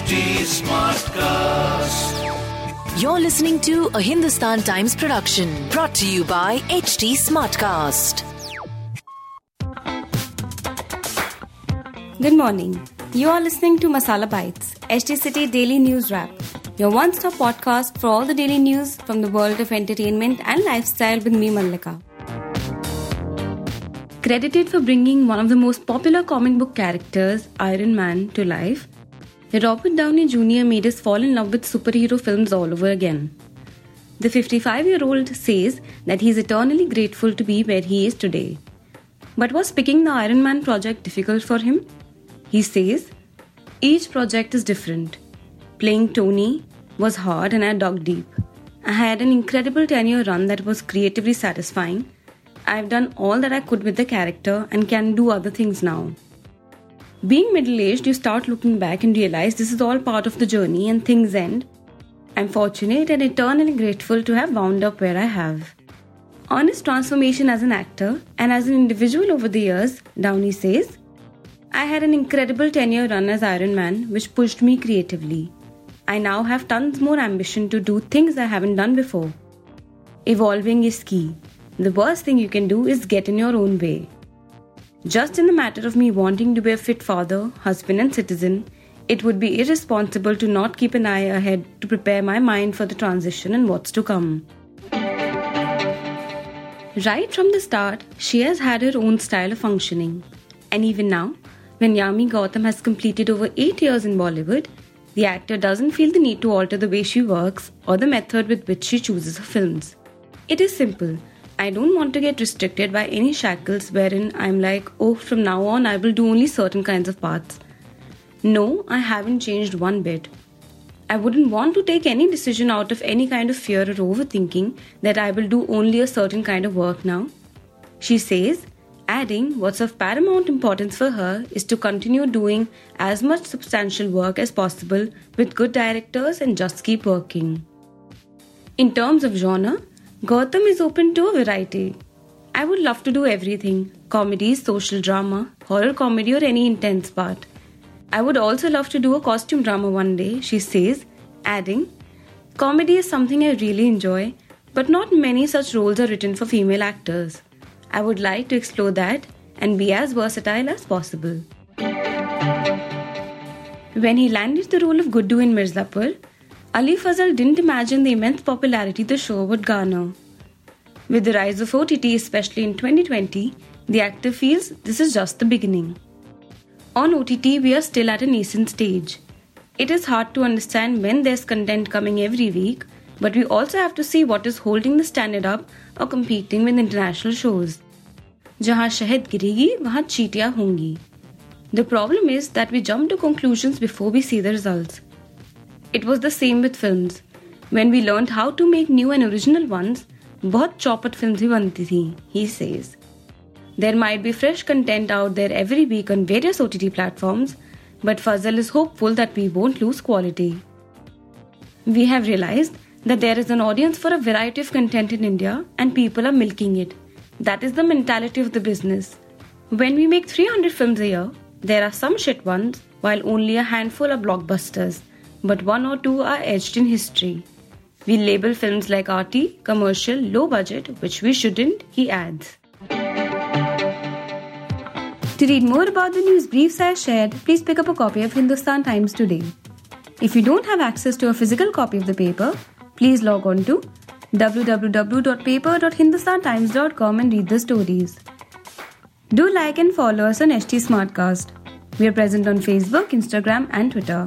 HT Smartcast. You're listening to a Hindustan Times production brought to you by HT Smartcast. Good morning. You are listening to Masala Bites, HT City Daily News Wrap, your one stop podcast for all the daily news from the world of entertainment and lifestyle with me, Mallika. Credited for bringing one of the most popular comic book characters, Iron Man, to life, Robert Downey Jr. made us fall in love with superhero films all over again. The 55 year old says that he is eternally grateful to be where he is today. But was picking the Iron Man project difficult for him? He says, Each project is different. Playing Tony was hard and I dug deep. I had an incredible 10 year run that was creatively satisfying I've done all that I could with the character and can do other things now. Being middle aged, you start looking back and realize this is all part of the journey and things end. I'm fortunate and eternally grateful to have wound up where I have. On his transformation as an actor and as an individual over the years, Downey says, I had an incredible 10 year run as Iron Man, which pushed me creatively. I now have tons more ambition to do things I haven't done before. Evolving is key the worst thing you can do is get in your own way. Just in the matter of me wanting to be a fit father, husband, and citizen, it would be irresponsible to not keep an eye ahead to prepare my mind for the transition and what's to come. Right from the start, she has had her own style of functioning. And even now, when Yami Gautam has completed over 8 years in Bollywood, the actor doesn't feel the need to alter the way she works or the method with which she chooses her films. It is simple I don't want to get restricted by any shackles wherein I'm like, oh, from now on I will do only certain kinds of paths. No, I haven't changed one bit. I wouldn't want to take any decision out of any kind of fear or overthinking that I will do only a certain kind of work now. She says, adding what's of paramount importance for her is to continue doing as much substantial work as possible with good directors and just keep working. In terms of genre, Gautam is open to a variety. I would love to do everything comedy, social drama, horror comedy, or any intense part. I would also love to do a costume drama one day, she says, adding, Comedy is something I really enjoy, but not many such roles are written for female actors. I would like to explore that and be as versatile as possible. When he landed the role of Guddu in Mirzapur, Ali Fazal didn't imagine the immense popularity the show would garner. With the rise of OTT, especially in 2020, the actor feels this is just the beginning. On OTT, we are still at a nascent stage. It is hard to understand when there's content coming every week, but we also have to see what is holding the standard up or competing with international shows. जहां शहद गिरेगी वहां चीटियां होंगी The problem is that we jump to conclusions before we see the results. It was the same with films. When we learned how to make new and original ones, बहुत चौपट film ही बनती थी he says. There might be fresh content out there every week on various OTT platforms, but Fazal is hopeful that we won't lose quality. We have realized that there is an audience for a variety of content in India and people are milking it. That is the mentality of the business. When we make 300 films a year, there are some shit ones, while only a handful are blockbusters but one or two are etched in history. We label films like arty, commercial, low budget, which we shouldn't, he adds. To read more about the news briefs I shared, please pick up a copy of Hindustan Times today. If you don't have access to a physical copy of the paper, please log on to www.paper.hindustantimes.com and read the stories. Do like and follow us on HT Smartcast. We are present on Facebook, Instagram, and Twitter.